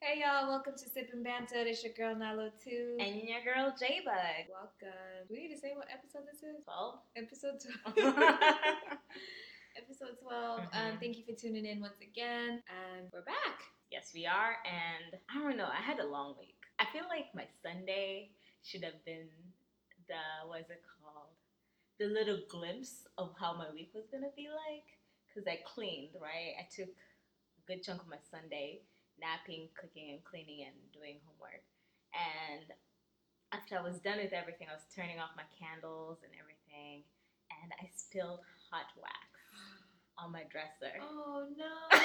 Hey y'all, welcome to Sip and Banter. It's your girl Nalo too. And your girl J Bug. welcome. Do we need to say what episode this is? 12. Episode 12. episode 12. Um, Mhm. thank you for tuning in once again. And we're back. yes, we are. And I don't know, I had a long week. I feel like my Sunday should have been the, what is it called? The little glimpse of how my week was going to be like. Because I cleaned, right? I took a good chunk of my Sunday napping, cooking, and cleaning and doing homework. And after I was done with everything, I was turning off my candles and everything. And I spilled hot wax on my dresser. Oh no.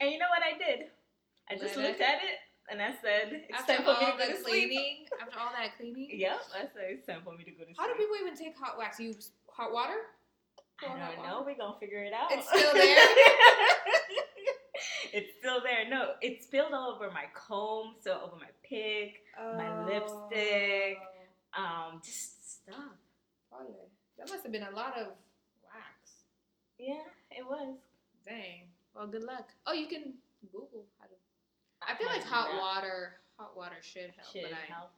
and you know what I did? I just Let looked it- at it and I said, "It's after time for me to go to sleep." cleaning, after all that cleaning. Yep, I said it's time for me to go to sleep. How do people even take hot wax? You use hot water? Pour I don't water? We're gonna figure it out. It's still there? it's still there. No, it spilled all over my comb, so over my pick, My lipstick. um, just stuff. Oh, Ole. That must have been a lot of wax. Yeah, it was. Dang. Well, good luck. Oh, you can Google how to. I feel like hot that. water, hot water should help, should but I, help.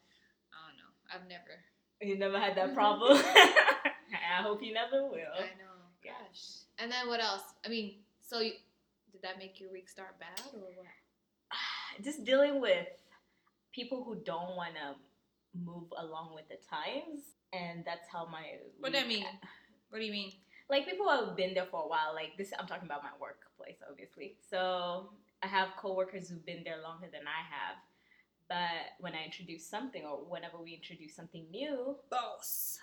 I don't know. I've never. You never had that problem. I hope you never will. I know. Gosh. And then what else? I mean, so you, did that make your week start bad or what? just dealing with people who don't want to move along with the times and that's how my What do I mean? What do you mean? like people who have been there for a while like this i'm talking about my workplace obviously so i have coworkers who've been there longer than i have but when i introduce something or whenever we introduce something new Boss.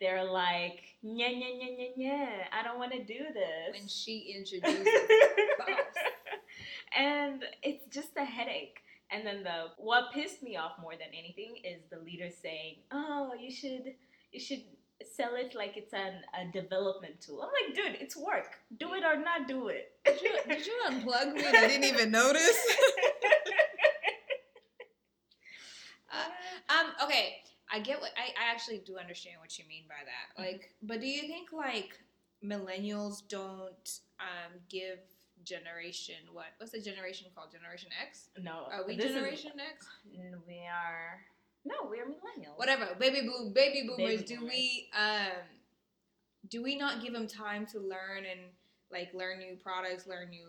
They're like yeah yeah yeah yeah yeah i don't want to do this When she introduced boss. and it's just a headache. And then the what pissed me off more than anything is the leader saying, "Oh, you should you should sell it like it's an, a development tool." I'm like, dude, it's work. Do it or not do it. Did you, did you unplug me and I didn't even notice? Um. Okay. I get what I, I actually do understand what you mean by that. Mhm. Like, but do you think like millennials don't um give generation what what's the generation called Generation X? no, Are we this is- Generation X? we are no, we are millennials. Whatever. Baby blue baby boomers. Baby do boomers. we um do we not give them time to learn and like learn new products, learn new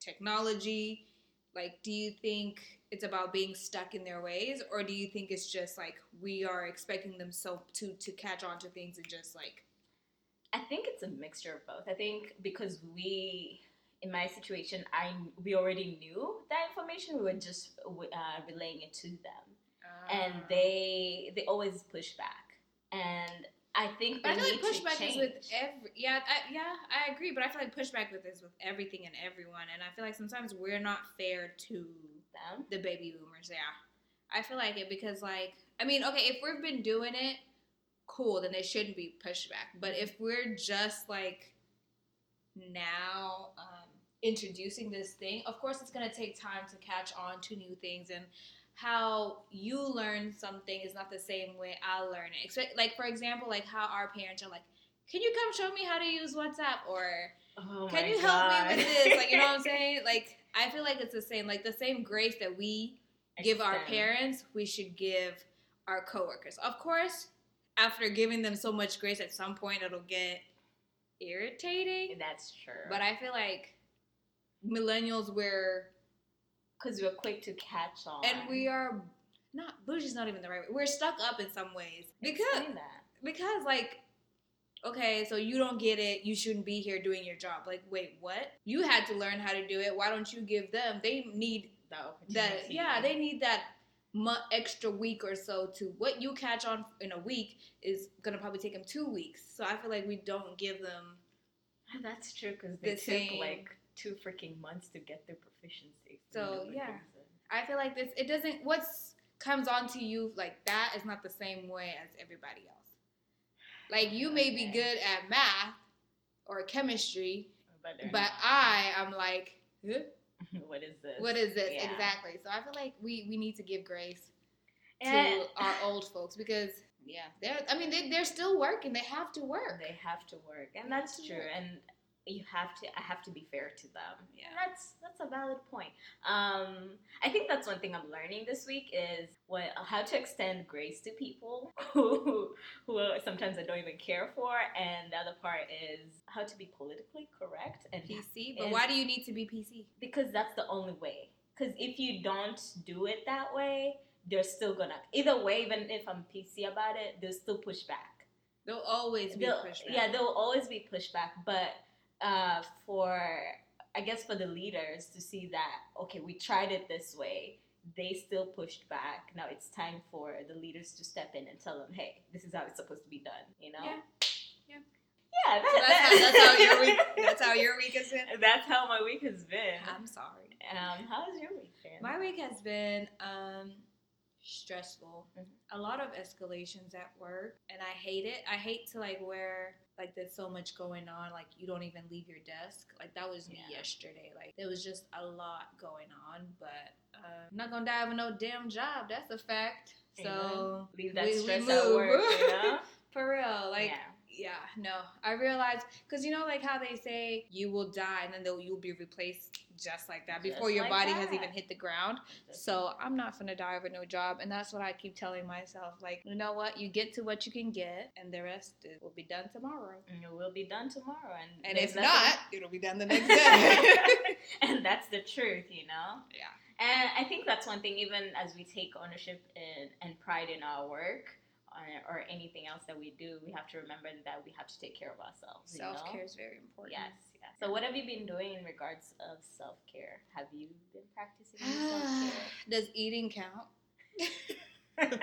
technology? Like, do you think it's about being stuck in their ways, or do you think it's just like we are expecting them so to to catch on to things and just like I think it's a mixture of both. I think because we, in my situation, I we already knew that information. We were just uh, relaying it to them. and Ah. they they always push back and i think I feel like pushback is with every yeah I, yeah I agree, but I feel like pushback with is with everything and everyone, and I feel like sometimes we're not fair to them the baby boomers. Yeah, I feel like it because like I mean, okay, if we've been doing it, cool, then there shouldn't be pushed back. But if we're just like now um, introducing this thing, of course, it's gonna take time to catch on to new things and. How you learn something is not the same way I learn it. Like for example, like how our parents are like, "Can you come show me how to use WhatsApp?" or oh can you help God. me with this? Like, you know what I'm saying? Like, I feel like it's the same. Like, the same grace that we give our parents, we should give our coworkers. Of course, after giving them so much grace, at some point it'll get irritating. that's true But I feel like millennials, we're because we're quick to catch on and we are not bougie's not even the right word. We're stuck up in some ways because because like okay so you don't get it you shouldn't be here doing your job. Like wait what? You had to learn how to do it. Why don't you give them they need the that yeah they need that mu- extra week or so to what you catch on in a week is gonna probably take them two weeks. So i feel like we don't give them ah, that's true because they the took same- like two freaking months to get their proficiency. So, You know, yeah. i feel like this it doesn't what's comes onto you like that is not the same way as everybody else like you may be good at math or chemistry but, but i am like huh? what is this What is this Yeah. exactly? So I feel like we we need to give grace to our old folks because yeah, they're I mean they they're still working. They have to work. They have to work, and They that's true. work. And you have to I have to be fair to them. Yeah. That's that's a valid point. Um, I think that's one thing I'm learning this week is what how to extend grace to people who who sometimes I don't even care for, and the other part is how to be politically correct and PC, but and- why do you need to be PC? because that's the only way. Because if you don't do it that way, they're still gonna either way. Even if I'm PC about it, they'll still push back. They'll always be They'll- pushback. Yeah, there will always be pushback, but uh, for I guess for the leaders to see that okay, we tried it this way, they still pushed back. Now it's time for the leaders to step in and tell them, hey, this is how it's supposed to be done. You know? Yeah. Yeah. Yeah. So that's, how, that's how your week. That's how your week has been. That's how my week has been. I'm sorry. Um, how's your week been? My week has been um, stressful. Mhm. A lot of escalations at work, and I hate it. I hate to like where like there's so much going on. Like you don't even leave your desk. Like that was me yesterday. Like there was just a lot going on. But uh, I'm not gonna die with no damn job. That's a fact. So leave that we- we stress at move. work. You know? for real, like. yeah. Yeah, no. I realized because you know, like how they say you will die and then they'll, you'll be replaced just like that before Just your like body has even hit the ground. So I'm not gonna die with no job, and that's what I keep telling myself. Like, you know what? You get to what you can get, and the rest is- will be done tomorrow. And it will be done tomorrow, and And if nothing- not, it'll be done the next day. and that's the truth, you know. Yeah. And I think that's one thing. Even as we take ownership in, and pride in our work or, anything else that we do, we have to remember that we have to take care of ourselves. you know? Self care is very important. Yes, yes. So, what have you been doing in regards of self care? Have you been practicing self care? Does eating count?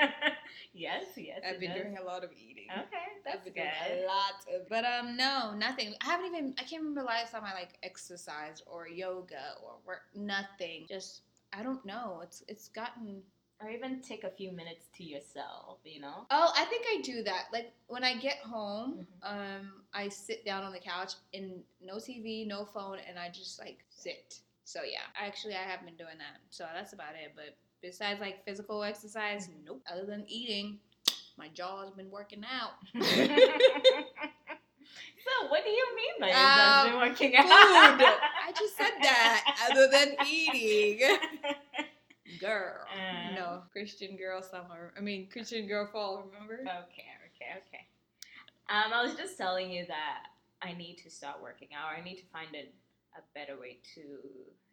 yes, yes. I've been does. doing a lot of eating. Okay, that's I've been good. doing a lot of, but um, no, nothing. I haven't even. I can't remember last time I like exercised or yoga or work. Nothing. Just I don't know. It's it's gotten. Or even take a few minutes to yourself, you know? Oh, I think I do that. Like when I get home, Mhm. um, I sit down on the couch and no TV, no phone, and I just like sit. So yeah, actually I have been doing that. So that's about it. But besides like physical exercise, nope. Other than eating, my jaw's been working out. so, what do you mean by Um, been working Food. out? I just said that. Other than eating, girl. Uh. no, Christian girl summer. I mean Christian girl fall. Remember? Okay, okay, okay. Um, I was just telling you that I need to start working out. I need to find a, a better way to.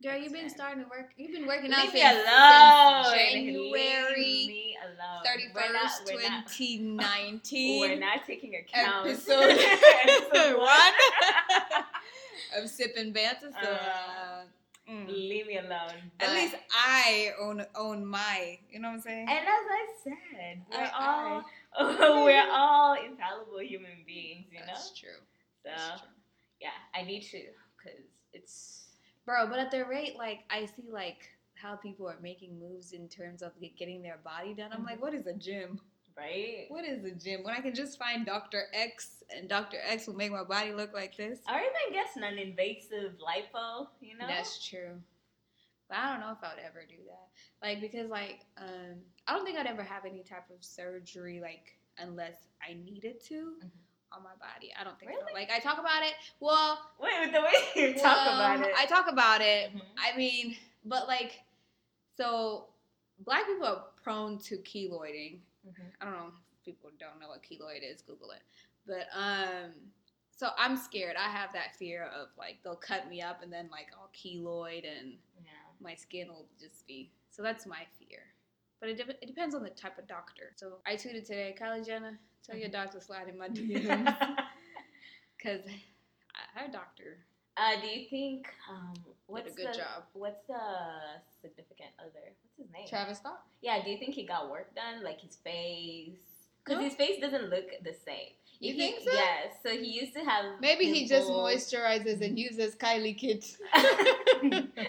Girl, you've been starting to work. You've been working out Leave me since, alone. since Leave January me alone. thirty We're not- we're not- We're not taking account. Episode Episode one of Sip and Banter. So, Uh, uh, mm. Leave me alone. at least I own own my. You know what I'm saying? And as I said, we're I- all we're all infallible human beings, you know. That's true. So That's true. yeah, I need to because it's Bro, but at the rate, like, I see, like, how people are making moves in terms of like, getting their body done. I'm like, what is a gym? Right. What is a gym? When I can just find Dr. X and Dr. X will make my body look like this. Or even guess an invasive lipo, you know. That's true. But I don't know if I would ever do that. Like, because, like, um, I don't think I'd ever have any type of surgery, like, unless I needed to. Mhm. On my body, I don't think Really? so. Like I talk about it. Well, Wait, with the way you talk about it. I talk about it. Mhm. I mean, but like, so black people are prone to keloiding. Mhm. I don't know if people don't know what keloid is. Google it. But um, so I'm scared. I have that fear of like they'll cut me up and then like I'll keloid and Yeah. my skin will just be. So that's my fear. But it, de- it depends on the type of doctor. So I tweeted today, Kylie Jenner, tell your doctor to slide in my DMs because her doctor uh, do you think um, what's did a good the, job. What's the significant other? His name? Travis Scott. Yeah. Do you think he got work done, like his face? Because No. his face doesn't look the same. You He- think so? Yes. So he used to have. Maybe he just moisturizes and uses Kylie Kit.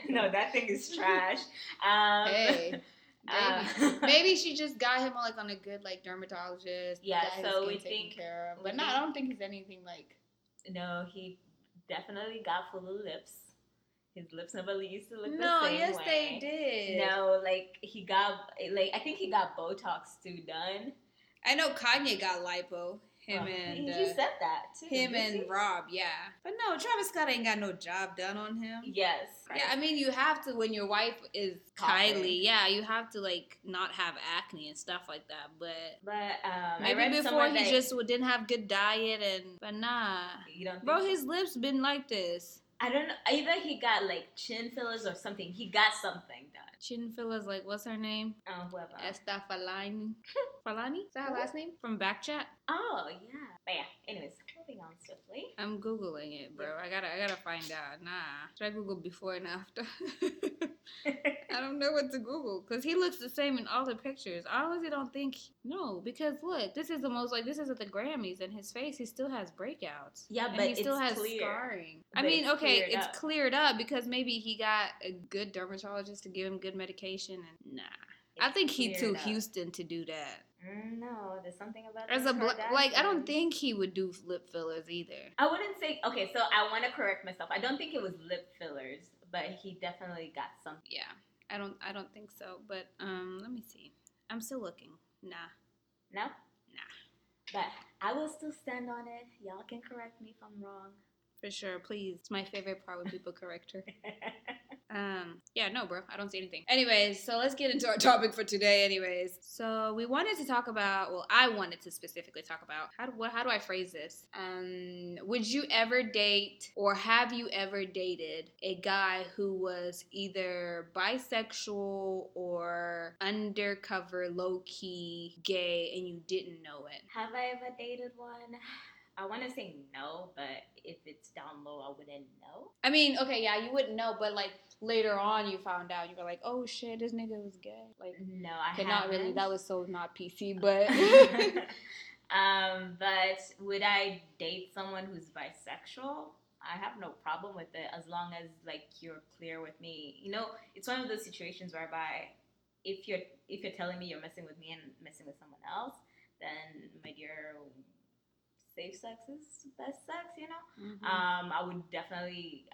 no, that thing is trash. Um, Hey, uh, Maybe she just got him like on a good like dermatologist. Yeah, so we think- care of. But no, I don't think he's anything like. no, he definitely got full of lips. His lips never used to look No, the same yes way. they did. No, like he got like I think he got Botox too done. I know Kanye got lipo. Him Well, and he, uh, said that too. him and he? Rob, yeah. But no, Travis Scott ain't got no job done on him. yes. Yeah, I mean, you have to when your wife is Coughing. Kylie. Yeah, you have to like not have acne and stuff like that. But but um, I maybe before he that just didn't have good diet and. But nah, you don't. bro, his lips been like this. I don't know. Either he got like chin fillers or something. He got something done. Chin fillers, like what's her name? Um, whoever. Esther Falani. Falani? Is that her last name? From Backchat. Oh yeah. But yeah. Anyways, moving on swiftly. I'm googling it, bro. I gotta, I gotta find out. Nah, should I Google before and after? I don't know what to Google because he looks the same in all the pictures. I honestly don't think no, because look, this is the most like this is at the Grammys, and his face he still has breakouts. Yeah, and but he still it's has clear. scarring. I mean, it's okay, cleared it's up. cleared up because maybe he got a good dermatologist to give him good medication, and nah. I think he too up. Houston to do that. Mm, no, there's something about. As a bl- like, I don't think he would do lip fillers either. I wouldn't say. Okay, so I want to correct myself. I don't think it was lip fillers, but he definitely got some. Yeah, I don't, I don't think so. But um, let me see. I'm still looking. Nah. No. Nah. But I will still stand on it. Y'all can correct me if I'm wrong. For sure, please. It's my favorite part when people correct her. Um, yeah, no, bro, I don't see anything. Anyways, so let's get into our topic for today. Anyways, so we wanted to talk about. Well, I wanted to specifically talk about how do what, how do I phrase this? Um, would you ever date or have you ever dated a guy who was either bisexual or undercover, low key gay, and you didn't know it? Have I ever dated one? I want to say no, but if it's down low, I wouldn't know. I mean, okay, yeah, you wouldn't know, but like later on, you found out. You were like, oh shit, this nigga was gay. Like, No, I okay, not really. That was so not PC, but um, but would I date someone who's bisexual? I have no problem with it as long as like you're clear with me. You know, it's one of those situations whereby if you're if you're telling me you're messing with me and messing with someone else, then my dear, safe sex is best sex. You know. Mhm. Um, I would definitely,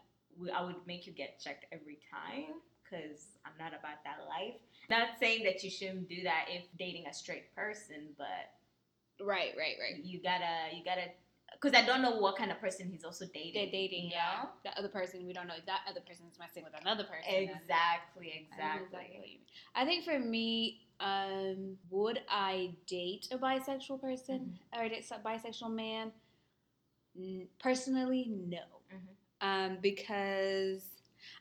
I would make you get checked every time because I'm not about that life. Not saying that you shouldn't do that if dating a straight person, but right, right, right. you gotta, you gotta, because I don't know what kind of person he's also dating. They're dating, you yeah. know? The other person, we don't know if that other person is messing with another person. Exactly, I exactly. what you mean. I think for me, um, would I date a bisexual person Mm-hmm. or a bisexual man? Personally, no. Um, because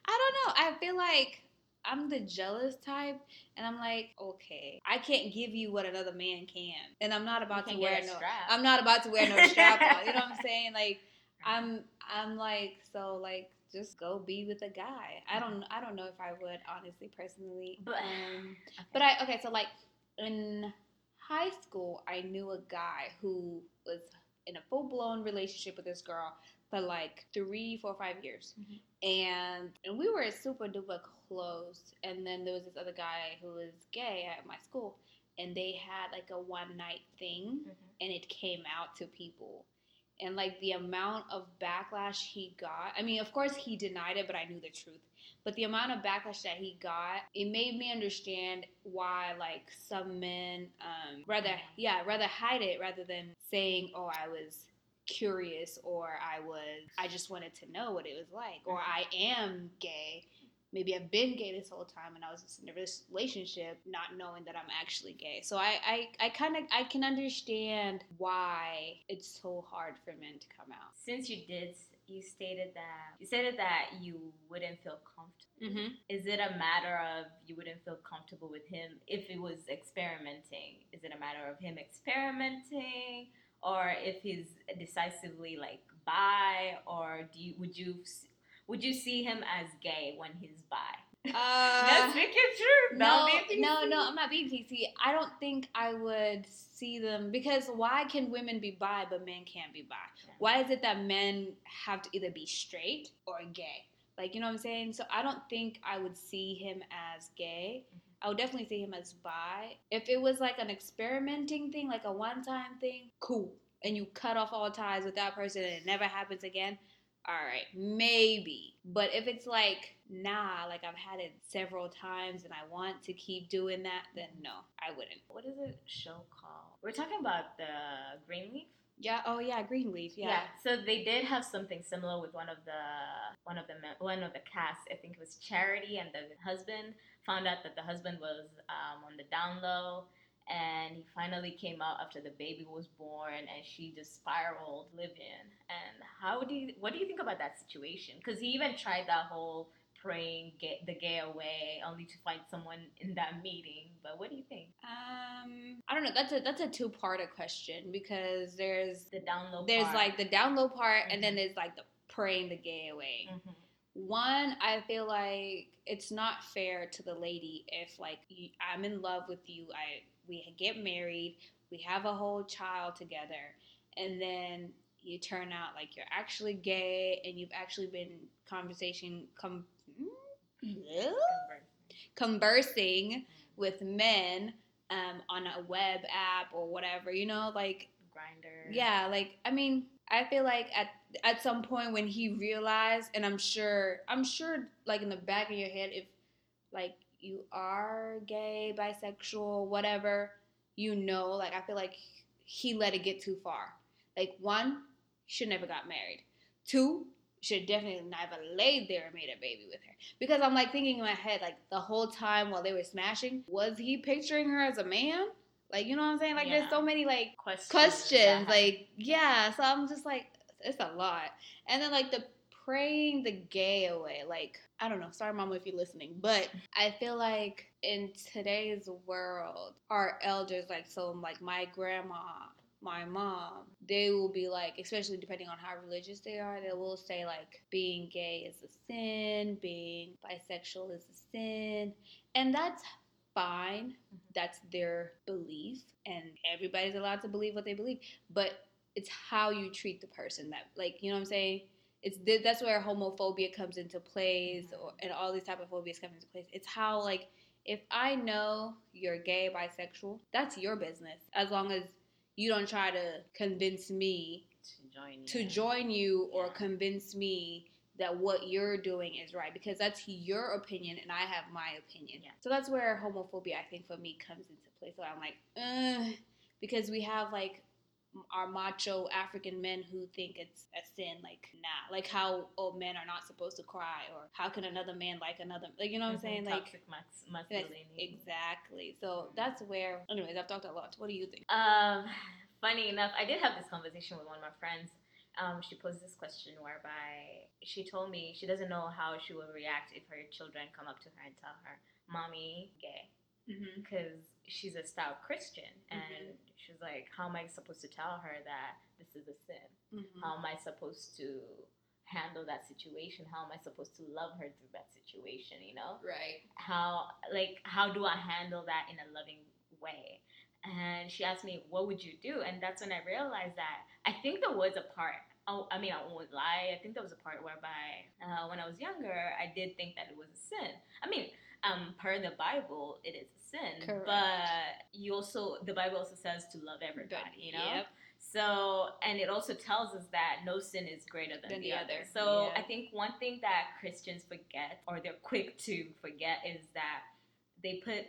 I don't know. I feel like I'm the jealous type, and I'm like, okay, I can't give you what another man can, and I'm not about to wear a no. strap. I'm not about to wear no strap on. You know what I'm saying? Like, I'm, I'm like, so like, just go be with a guy. I don't, I don't know if I would honestly, personally. But- um, but I okay, so like in high school, I knew a guy who was in a full blown relationship with this girl for like three, four, five years, Mhm. and and we were super duper close. And then there was this other guy who was gay at my school, and they had like a one night thing, Mhm. and it came out to people. And like the amount of backlash he got, I mean, of course he denied it, but I knew the truth. But the amount of backlash that he got, it made me understand why like some men um, rather yeah rather hide it rather than saying oh I was curious or I was I just wanted to know what it was like or I am gay. Maybe I've been gay this whole time and I was just in a relationship not knowing that I'm actually gay. So I I, I kind of I can understand why it's so hard for men to come out. Since you did, you stated that you stated that you wouldn't feel comfortable. Mm-hmm. Is it a matter of you wouldn't feel comfortable with him if it was experimenting? Is it a matter of him experimenting, or if he's decisively like bi, or do you would you would you see him as gay when he's bi? Let's make it true. Uh, no, no, no, I'm not being PC. I don't think I would see them because why can women be bi but men can't be bi? Why is it that men have to either be straight or gay? Like, you know what I'm saying? So I don't think I would see him as gay. I would definitely see him as bi. If it was like an experimenting thing, like a one time thing, cool. And you cut off all ties with that person and it never happens again, all right, maybe. But if it's like, nah, like I've had it several times and I want to keep doing that, then no, I wouldn't. What is a show called? We're talking about the Greenleaf. Yeah. Oh yeah, Greenleaf. Yeah. Yeah. So they did have something similar with one of the one of the one of the cast. I think it was Charity and the husband found out that the husband was um, on the down low, and he finally came out after the baby was born, and she just spiraled live-in. And how do you what do you think about that situation? Because he even tried that whole praying get the gay away only to find someone in that meeting but what do you think Um, I don't know. That's a that's a two parter question because there's the download there's part. like the down low part and then Mhm. there's like the praying the gay away. Mhm. One, I feel like it's not fair to the lady if like you, I'm in love with you. I we get married, we have a whole child together, and then you turn out like you're actually gay and you've actually been conversation com- conversing with men um, on a web app or whatever. You know, like Grindr yeah, like I mean, I feel like at at some point when he realized, and I'm sure, I'm sure, like in the back of your head, if like you are gay, bisexual, whatever, you know, like I feel like he let it get too far. Like one, he should never got married. Two, should definitely never laid there and made a baby with her. Because I'm like thinking in my head, like the whole time while they were smashing, was he picturing her as a man? Like you know what I'm saying? Like Yeah. there's so many like questions, questions that like yeah so i'm just like it's a lot and then like the praying the gay away like i don't know sorry mama if you're listening but i feel like in today's world our elders like so like my grandma my mom they will be like especially depending on how religious they are they will say like being gay is a sin being bisexual is a sin and that's fine. Mm-hmm. That's their belief and everybody's allowed to believe what they believe but it's how you treat the person that like you know what i'm saying? It's th- that's where homophobia comes into place mm-hmm. or, and all these type of phobias come into place. It's how like if i know you're gay bisexual that's your business as long as you don't try to convince me to join you. to join you or Yeah. convince me that what you're doing is right because that's your opinion and I have my opinion. Yeah. So that's where homophobia I think for me comes into play. So I'm like, Ugh, because we have like our macho African men who think it's a sin, like nah, like how oh men are not supposed to cry or how can another man like another, like you know what I'm Mhm, saying, like toxic masculinity. exactly. So that's where. Anyways, I've talked a lot. What do you think? Um, funny enough, I did have this conversation with one of my friends. Um, she posed this question whereby she told me she doesn't know how she will react if her children come up to her and tell her, "Mommy, gay," Mm-hmm. because she's a stout Christian, and she's like, "How am I supposed to tell her that this is a sin? Mm-hmm. How am I supposed to?" handle that situation how am i supposed to love her through that situation you know Right. how like how do I handle that in a loving way? And she asked me, "What would you do?" And that's when I realized that I think there was a part. Oh, I mean, I won't lie. I think there was a part whereby uh, when I was younger, I did think that it was a sin. I mean, um, per the Bible, it is sin. Correct. But you also, the Bible also says to love everybody. You know. Yep. So, and it also tells us that no sin is greater than, Than the, the other. other, So, yeah. I think one thing that Christians forget, or they're quick to forget, is that they put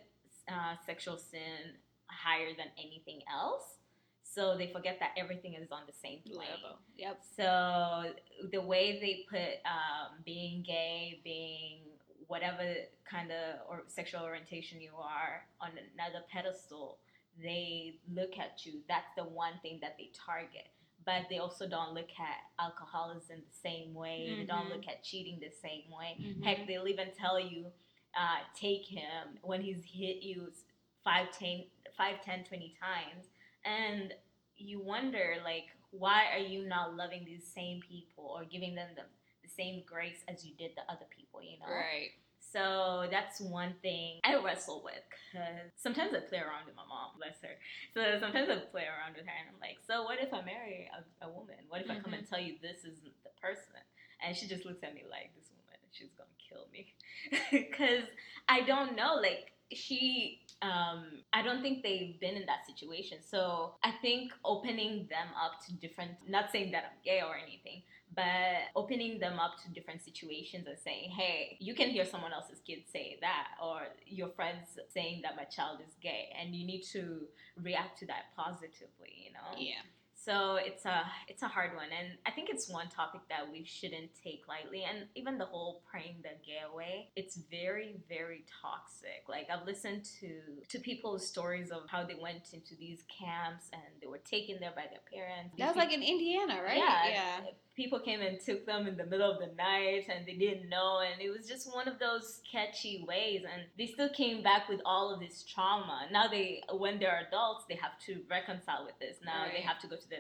uh, sexual sin higher than anything else. So they forget that everything is on the same plane. Level. Yep. So the way they put um, being gay, being whatever kind of or sexual orientation you are on another pedestal, they look at you. That's the one thing that they target. But they also don't look at alcoholism the same way. They don't Mhm. look at cheating the same way. Mhm. Heck, they'll even tell you, uh, take him when he's hit you 5, 10, 5, 10, 20 times. And you wonder, like, why are you not loving these same people or giving them the, the same grace as you did the other people, you know? Right. So that's one thing I wrestle with because sometimes I play around with my mom, bless her. So sometimes I play around with her and I'm like, so what if I marry a, a woman? What if I come and tell you this isn't the person? And she just looks at me like, this woman, she's gonna kill me. Because I don't know, like, she, um, I don't think they've been in that situation. So I think opening them up to different, not saying that I'm gay or anything, but opening them up to different situations and saying, hey, you can hear someone else's kid say that, or your friends saying that my child is gay, and you need to react to that positively, you know? Yeah. So it's a it's a hard one, and I think it's one topic that we shouldn't take lightly. And even the whole praying the gay away, it's very very toxic. Like I've listened to to people's stories of how they went into these camps and they were taken there by their parents. That was like in Indiana, right? Yeah, Yeah. People came and took them in the middle of the night and they didn't know and it was just one of those sketchy ways and they still came back with all of this trauma. Now they when they're adults they have to reconcile with this. Now they have to go to the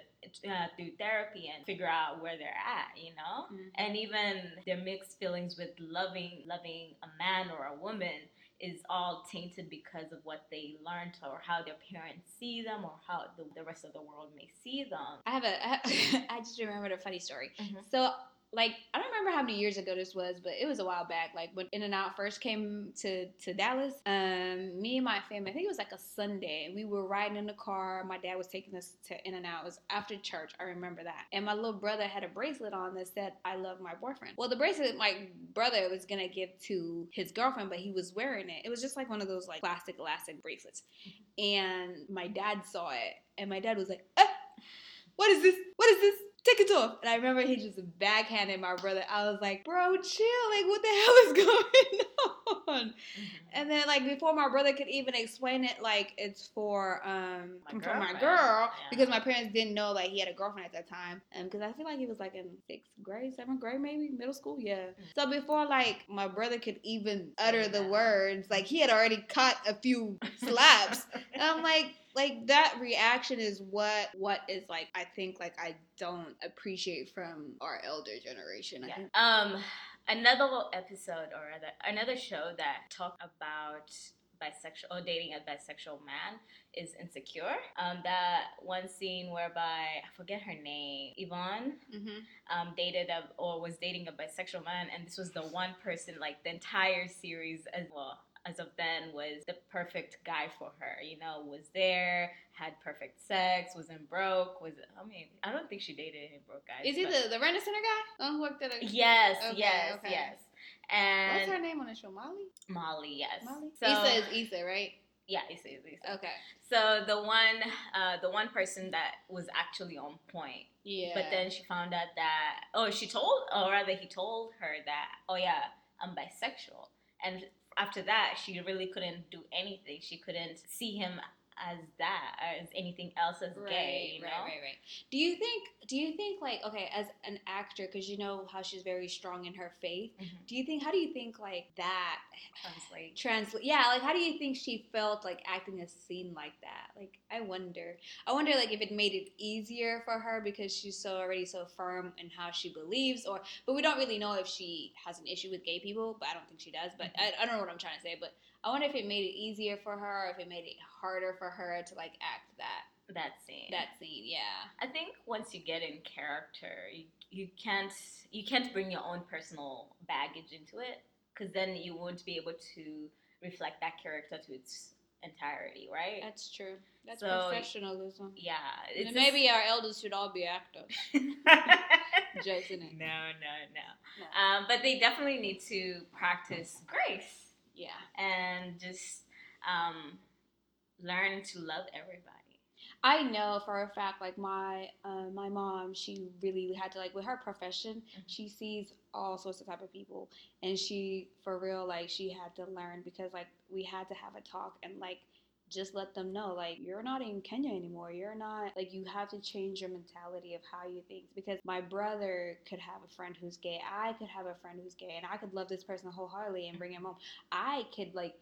uh, through therapy and figure out where they're at you know? Mhm. and even their mixed feelings with loving loving a man or a woman is all tainted because of what they learned or how their parents see them or how the, the rest of the world may see them I have a. I, have, I just remembered a funny story. Mhm. So, like, I don't remember how many years ago this was, but it was a while back. Like when In and Out first came to to Dallas. Um, me and my family. I think it was like a Sunday, and we were riding in the car. My dad was taking us to In and Out. It was after church. I remember that. And my little brother had a bracelet on that said "I love my boyfriend." Well, the bracelet my brother was gonna give to his girlfriend, but he was wearing it. It was just like one of those like plastic elastic bracelets. And my dad saw it, and my dad was like, "Eh, what is this? What is this? Take it off. And I remember he just backhanded my brother. I was like, bro, chill. Like, what the hell is going on? Mhm. And then, like, before my brother could even explain it, like, it's for um My for my girl Yeah. because my parents didn't know like he had a girlfriend at that time. Um, because I feel like he was like in sixth grade, seventh grade, maybe middle school. Yeah. So before like my brother could even utter the words, like he had already caught a few slaps. And I'm like, like that reaction is what what is like I think like I don't appreciate from our elder generation. Yeah. Um, another episode or rather another show that talked about bisexual or dating a bisexual man is Insecure. Um, that one scene whereby I forget her name, Yvonne, mm-hmm. um, dated a, or was dating a bisexual man, and this was the one person like the entire series as well. As of then, was the perfect guy for her. You know, was there, had perfect sex, wasn't broke. Was I mean, I don't think she dated any broke guys. is he the the rent center guy? Oh, who worked at a Yes, Okay, yes, okay. yes. And what's her name on the show? Molly. Molly, yes. Molly. So, Issa is Issa, right? yeah, Issa is Issa. Okay. So the one, uh, the one person that was actually on point, Yeah. but then she found out that, oh, she told, or rather, he told her that, oh yeah, I'm bisexual, and after that, she really couldn't do anything. She couldn't see him as that, as anything else as right, gay. You know? right, right, right. Do you think? Do you think like okay, as an actor, because you know how she's very strong in her faith. Mhm. Do you think? How do you think like that Translate. translate? Yeah, like how do you think she felt like acting a scene like that? Like I wonder. I wonder like if it made it easier for her because she's so already so firm in how she believes, or but we don't really know if she has an issue with gay people. But I don't think she does. But I, I don't know what I'm trying to say. But I wonder if it made it easier for her, or if it made it harder for her to like act that That scene. that scene. Yeah. I think once you get in character, you, you can't you can't bring your own personal baggage into it because then you won't be able to reflect that character to its entirety, right? That's true. That's So- professionalism. yeah, maybe our elders should all be actors. just- Jokes no, no, no. No. Um, but they definitely need to practice grace Yeah. and just um, learn to love everybody. I know for a fact, like my uh, my mom, she really had to like with her profession, Mhm. she sees all sorts of type of people, and she for real like she had to learn because like we had to have a talk and like just let them know like you're not in Kenya anymore. You're not like you have to change your mentality of how you think because my brother could have a friend who's gay. I could have a friend who's gay and I could love this person wholeheartedly and bring him home. I could like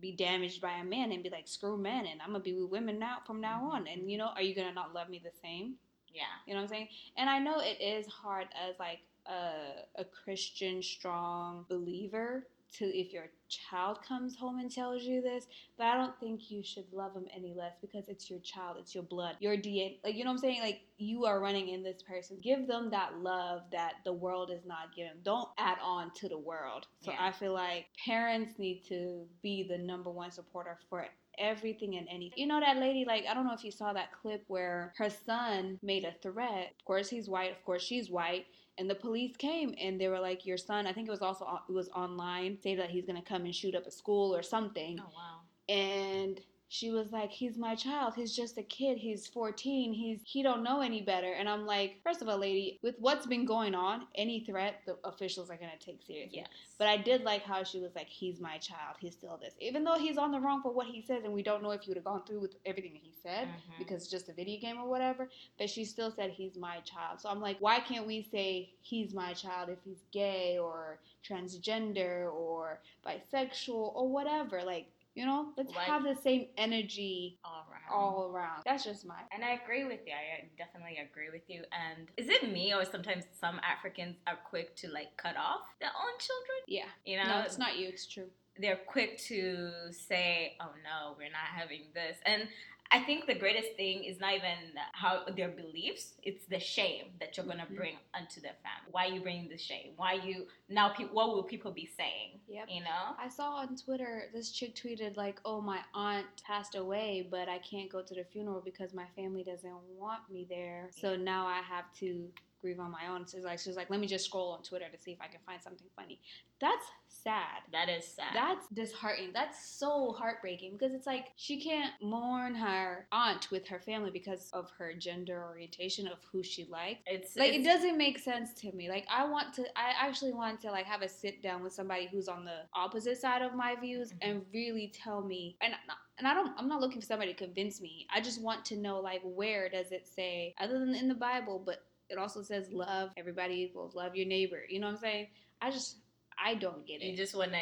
be damaged by a man and be like screw men and I'm gonna be with women now from now mm-hmm. on and you know are you gonna not love me the same Yeah. you know what I'm saying and I know it is hard as like a, a Christian strong believer to if your child comes home and tells you this but I don't think you should love them any less because it's your child it's your blood your DNA like you know what I'm saying like you are running in this person give them that love that the world is not giving don't add on to the world so Yeah. I feel like parents need to be the number one supporter for everything and anything. You know that lady, like I don't know if you saw that clip where her son made a threat. Of course he's white, of course she's white, and the police came and they were like, "Your son." I think it was also it was online, say that he's gonna come and shoot up a school or something, Oh wow. and she was like, "He's my child. He's just a kid. He's 14. He's he don't know any better." And I'm like, first of all, lady, with what's been going on, any threat the officials are gonna take seriously. Yes. But I did like how she was like, "He's my child. He's still this," even though he's on the wrong for what he says, and we don't know if he would have gone through with everything that he said Mhm. because it's just a video game or whatever. But she still said, "He's my child." So I'm like, why can't we say he's my child if he's gay or transgender or bisexual or whatever? Like, you know, let's Like- have the same energy all right. all around. That's just my. And I agree with you. I definitely agree with you. And is it me or sometimes some Africans are quick to like cut off their own children? Yeah. You know, No, it's not you. It's true. they're quick to say, "Oh no, we're not having this." And I think the greatest thing is not even how their beliefs; it's the shame that you're gonna Mhm. bring onto their family. Why are you bring the shame? Why you now? Pe- what will people be saying? Yep. You know? I saw on Twitter this chick tweeted like, "Oh, my aunt passed away, but I can't go to the funeral because my family doesn't want me there. So now I have to grieve on my own." So like she's like, "Let me just scroll on Twitter to see if I can find something funny." That's sad. That is sad. That's disheartening. That's so heartbreaking because it's like she can't mourn her aunt with her family because of her gender orientation of who she likes. it's Like it doesn't make sense to me. Like I want to I actually want to like have a sit down with somebody who's on the opposite side of my views Mhm. and really tell me and and I don't I'm not looking for somebody to convince me. I just want to know like where does it say other than in the Bible, but it also says love everybody equals, love your neighbor. You know what I'm saying? I just I don't get it. you just want to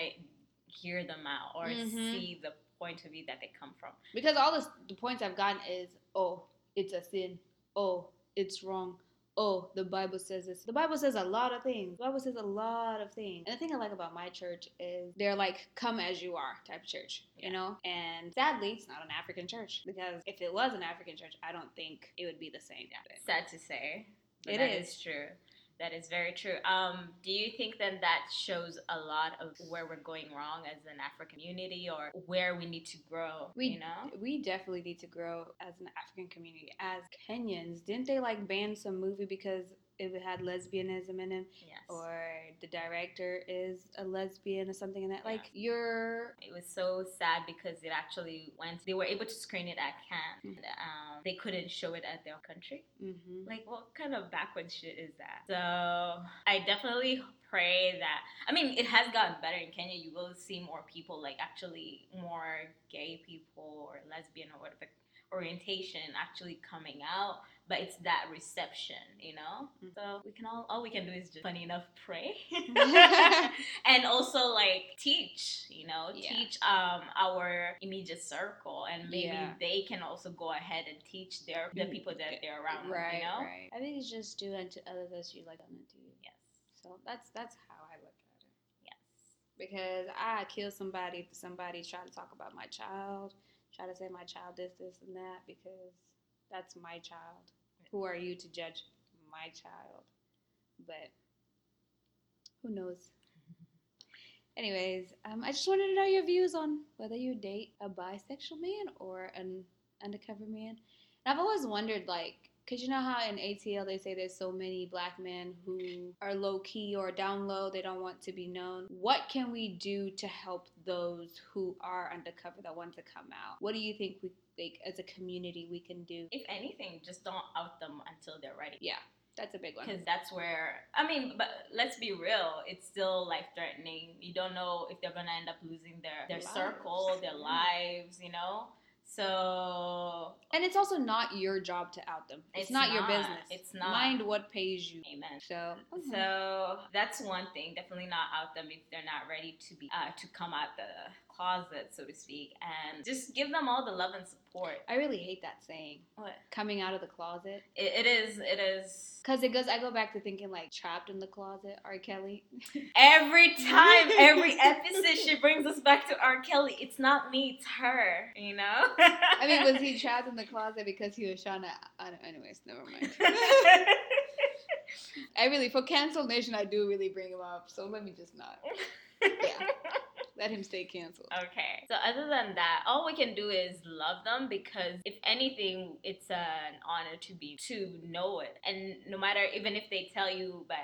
hear them out or Mhm. see the point of view that they come from. Because all this, the points I've gotten is, oh, it's a sin. Oh, it's wrong. Oh, the Bible says this. The Bible says a lot of things. The Bible says a lot of things. And the thing I like about my church is they're like, come as you are type of church, you know? And sadly, it's not an African church. Because if it was an African church, I don't think it would be the same. Sad to say, It that is. is true. That is very true. Um, do you think then that shows a lot of where we're going wrong as an African community, or where we need to grow? We, you know, we definitely need to grow as an African community. As Kenyans, didn't they like ban some movie because it had lesbianism in it? yes. or the director is a lesbian or something in that. Yeah. Like you're it was so sad because it actually went. They were able to screen it at Cannes. Mm. And, um, they couldn't show it at their country. mm-hmm. Like, what kind of backwards shit is that? So, I definitely pray that. I mean, it has gotten better in Kenya. You will see more people, like actually more gay people or lesbian or whatever orientation actually coming out. But it's that reception, you know. Mhm. So we can all all we can do is just funny enough pray, and also like teach, you know, Yeah. teach um our immediate circle, and maybe Yeah. they can also go ahead and teach their the Mm, people that they're around, right, you know. right. I think it's just do unto others as you like unto you. Yes. So that's that's how I look at it. Yes. Because I kill somebody if somebody try to talk about my child, try to say my child this, this, and that, because that's my child. Who are you to judge my child? But who knows? Anyways, um, I just wanted to know your views on whether you date a bisexual man or an undercover man. And I've always wondered, like, because you know how in ATL they say there's so many black men who are low key or down low, they don't want to be known. What can we do to help those who are undercover that want to come out? What do you think we, like, as a community, we can do? If anything, just don't out them until they're ready. Yeah, that's a big one. Because that's where, I mean, but let's be real, it's still life threatening. You don't know if they're going to end up losing their, their Lives. circle, their lives, you know? So, And it's also not your job to out them. It's, It's not, your business. It's not. Mind what pays you. amen. So, okay. So that's one thing. Definitely not out them if they're not ready to be uh, to come out the closet, so to speak, and just give them all the love and support. I really hate that saying, What coming out of the closet. it, it is, it is. Because it goes, I go back to thinking like trapped in the closet, R. Kelly. Every time, every episode, she brings us back to R. Kelly. It's not me, it's her. You know. I mean, was he trapped in the closet because he was trying to? I don't, anyways, never mind. I really, for cancel nation, I do really bring him up. So let me just not. Yeah. let him stay canceled. Okay. So other than that, all we can do is love them because if anything, it's an honor to be to know it. And no matter even if they tell you by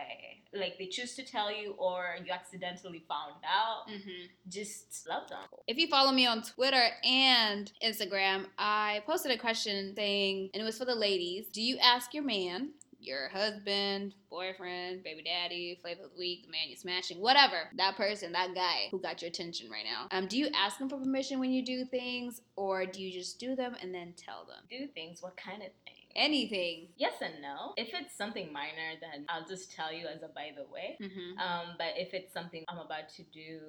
like they choose to tell you or you accidentally found out, Mm-hmm. just love them. If you follow me on Twitter and Instagram, I posted a question saying, and it was for the ladies Do you ask your man, your husband, boyfriend, baby daddy, flavor of the week, the man you're smashing, whatever, that person, that guy who got your attention right now, um, do you ask them for permission when you do things, or do you just do them and then tell them? Do things. What kind of thing? Anything. Yes and no. If it's something minor, then I'll just tell you as a by the way. Mm-hmm. Um, but if it's something I'm about to do,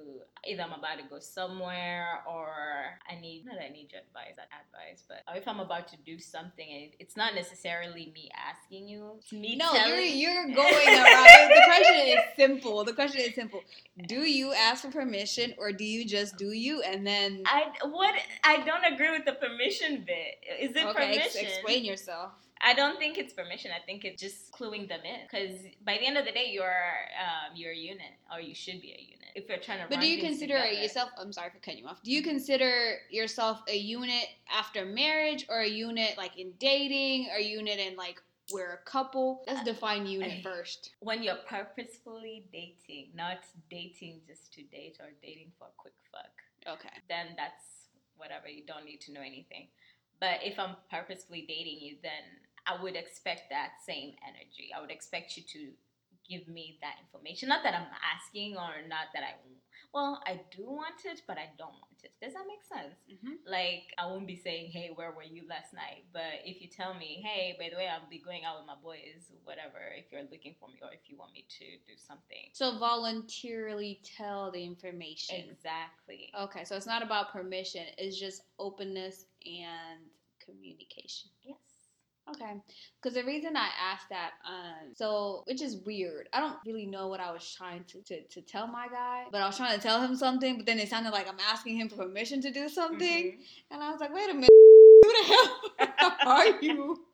either I'm about to go somewhere or I need, not I need your advice, that advice, but if I'm about to do something it's not necessarily me asking you, it's me No, you're you're going around. The question is simple. The question is simple. Do you ask for permission, or do you just do you and then I what I don't agree with the permission bit. Is it okay, ex- explain yourself? I don't think it's permission. I think it's just cluing them in. Because by the end of the day, you're um, you're a unit, or you should be a unit. If you're trying to. But do you consider together. yourself? I'm sorry for cutting you off. Do you consider yourself a unit after marriage, or a unit like in dating, or a unit in like we're a couple? Let's uh, define unit first. when you're purposefully dating, not dating just to date or dating for a quick fuck? Okay. Then that's whatever. You don't need to know anything. But if I'm purposefully dating you, then I would expect that same energy. I would expect you to give me that information. Not that I'm asking or not that I, well, I do want it, but I don't want Does that make sense? Mm-hmm. Like, I won't be saying, hey, where were you last night? But if you tell me, hey, by the way, I'll be going out with my boys, whatever, if you're looking for me or if you want me to do something. So voluntarily tell the information. Exactly. Okay, so it's not about permission. It's just openness and communication. Yes. Okay, because the reason I asked that, um, so which is weird. I don't really know what I was trying to, to, to tell my guy, but I was trying to tell him something. But then it sounded like I'm asking him for permission to do something, Mhm. and I was like, wait a minute, who the hell are you?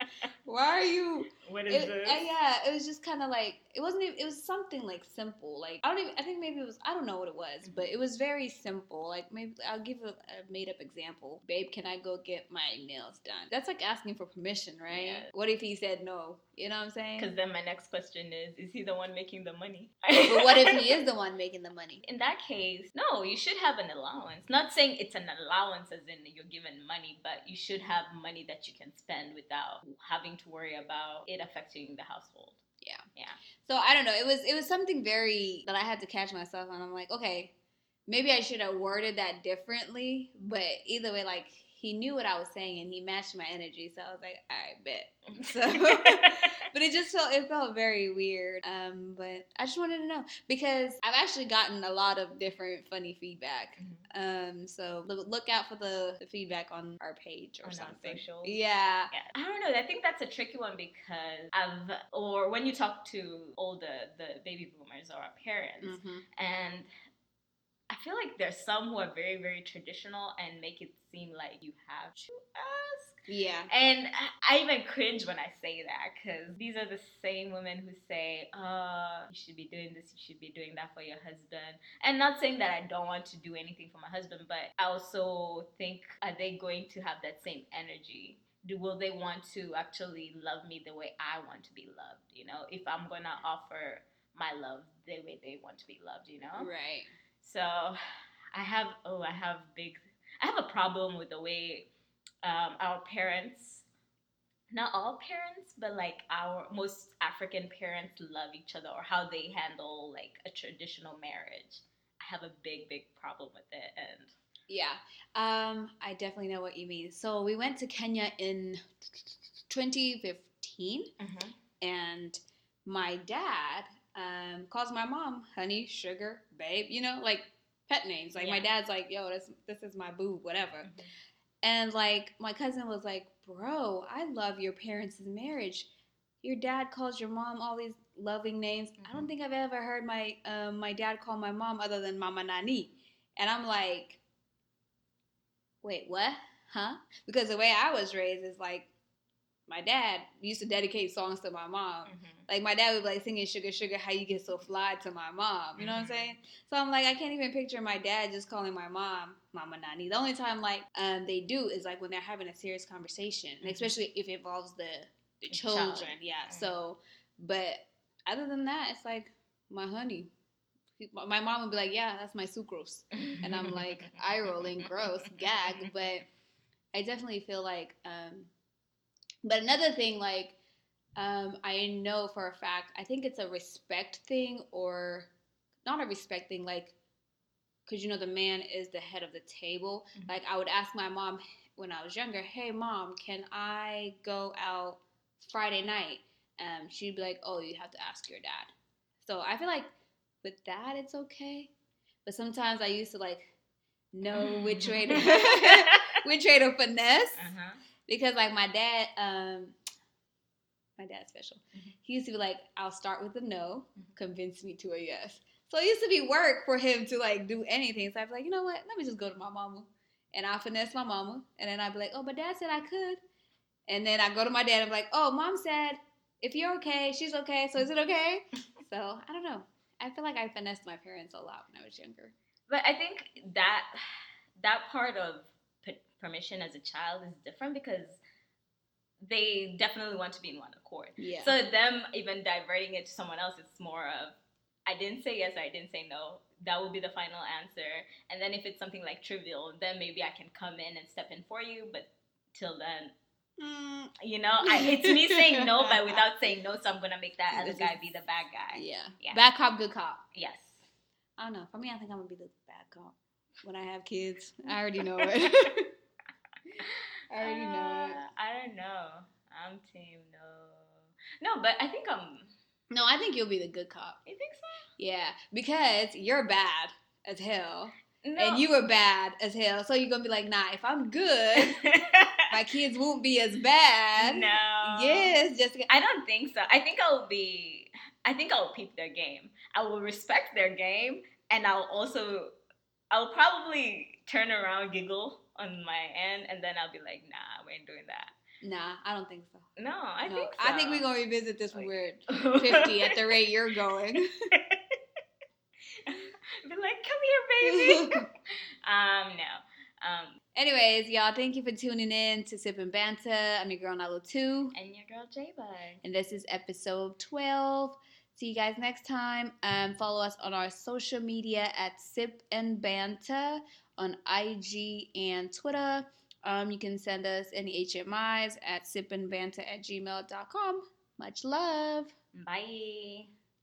Why are you? What It, uh, yeah, it was just kind of like it wasn't. Even, it was something like simple. Like I don't even. I think maybe it was. I don't know what it was, but it was very simple. Like maybe I'll give a, a made up example. Babe, can I go get my nails done? That's like asking for permission, right? Yeah. What if he said no? You know what I'm saying? Because then my next question is, is he the one making the money? but what if he is the one making the money? In that case, no, you should have an allowance. Not saying it's an allowance as in you're given money, but you should have money that you can spend without having to worry about it affecting the household. Yeah. Yeah. So I don't know. It was it was something very that I had to catch myself on. I'm like, okay, maybe I should have worded that differently. But either way, like he knew what I was saying and he matched my energy. So I was like, all right, bet. So, but it just felt it felt very weird. Um, but I just wanted to know because I've actually gotten a lot of different funny feedback. Um, so look, look out for the, the feedback on our page or On something. Yeah. Yeah, I don't know. I think that's a tricky one because I've, or when you talk to all the the baby boomers or our parents, hmm and feel like there's some who are very, very traditional and make it seem like you have to ask. Yeah. And I- even cringe when I say that because these are the same women who say, uh, you should be doing this, you should be doing that for your husband. And not saying that I don't want to do anything for my husband, but I also think, are they going to have that same energy? Do, will they want to actually love me the way I want to be loved? You know, if I'm going to offer my love the way they want to be loved, you know? Right. So I have oh I have big I have a problem with the way um, our parents not all parents but like our most African parents love each other or how they handle like a traditional marriage. I have a big big problem with it and Yeah, um, I definitely know what you mean. So we went to Kenya in 2015, and my dad um, calls my mom honey, sugar, babe. You know, like pet names. Like my dad's like, yo, this this is my boo, whatever. And like my cousin was like, bro, I love your parents' marriage. Your dad calls your mom all these loving names. I don't Mhm. think I've ever heard my um, my dad call my mom other than Mama Nani. And I'm like, wait, what? Huh? Because the way I was raised is like, my dad used to dedicate songs to my mom. Mhm. Like my dad would be like singing "Sugar Sugar," how you get so fly to my mom. You know what I'm Mhm. saying? So I'm like, I can't even picture my dad just calling my mom Mama Nani. The only time like um they do is like when they're having a serious conversation, Mhm. especially if it involves the the The child. children. Yeah. Mhm. So, but other than that, it's like my honey. My mom would be like, "Yeah, that's my sucrose," and I'm like, eye rolling, gross, gag. But I definitely feel like, um, but another thing, like, um, I know for a fact, I think it's a respect thing or not a respect thing, like, because you know the man is the head of the table. Mhm. Like, I would ask my mom when I was younger, "Hey, mom, can I go out Friday night?" Um, she'd be like, "Oh, you have to ask your dad." So I feel like with that, it's okay. But sometimes I used to like know which way to which way to finesse Uh-huh. Because like my dad, um, my dad's special. Mhm. He used to be like, "I'll start with a no, Mhm. convince me to a yes." So it used to be work for him to like do anything. So I'd be like, you know what? Let me just go to my mama, and I'll finesse my mama, and then I'd be like, "Oh, but dad said I could," and then I go to my dad and be like, "Oh, mom said if you're okay, she's okay. So is it okay?" so I don't know. I feel like I finessed my parents a lot when I was younger. But I think that that part of permission as a child is different because they definitely want to be in one accord. Yeah. So them even diverting it to someone else, it's more of I didn't say yes or I didn't say no. That will be the final answer. And then if it's something like trivial, then maybe I can come in and step in for you. But till then, Mm, you know, I, it's me saying no, but without saying no. So I'm gonna make that other guy be the bad guy. yeah. Yeah. Bad cop, good cop. Yes. I don't know. For me, I think I'm gonna be the bad cop when I have kids. I already know it. I already know it. Uh, I don't know. I'm team no. No, but I think I'm. No, I think you'll be the good cop. You think so? Yeah, because you're bad as hell, No. and you were bad as hell. So you're gonna be like, nah. If I'm good, my kids won't be as bad. no. Yes, Jessica. I don't think so. I think I'll be. I think I'll peep their game. I will respect their game, and I'll also. I'll probably turn around, giggle on my end, and then I'll be like, "Nah, we ain't doing that." Nah, I don't think so. No, I No, think. So. I think we're gonna revisit this when we're 50 at the rate you're going. be like, "Come here, baby." um, no. Um, Anyways, y'all, thank you for tuning in to Sip and Banter. I'm your girl Nalotu. and your girl J-bug. and this is episode 12. See you guys next time. Um, follow us on our social media at Sip and Banter on IG and Twitter. Um, you can send us any HMIs at sipandbanter at gmail.com. Much love. Bye.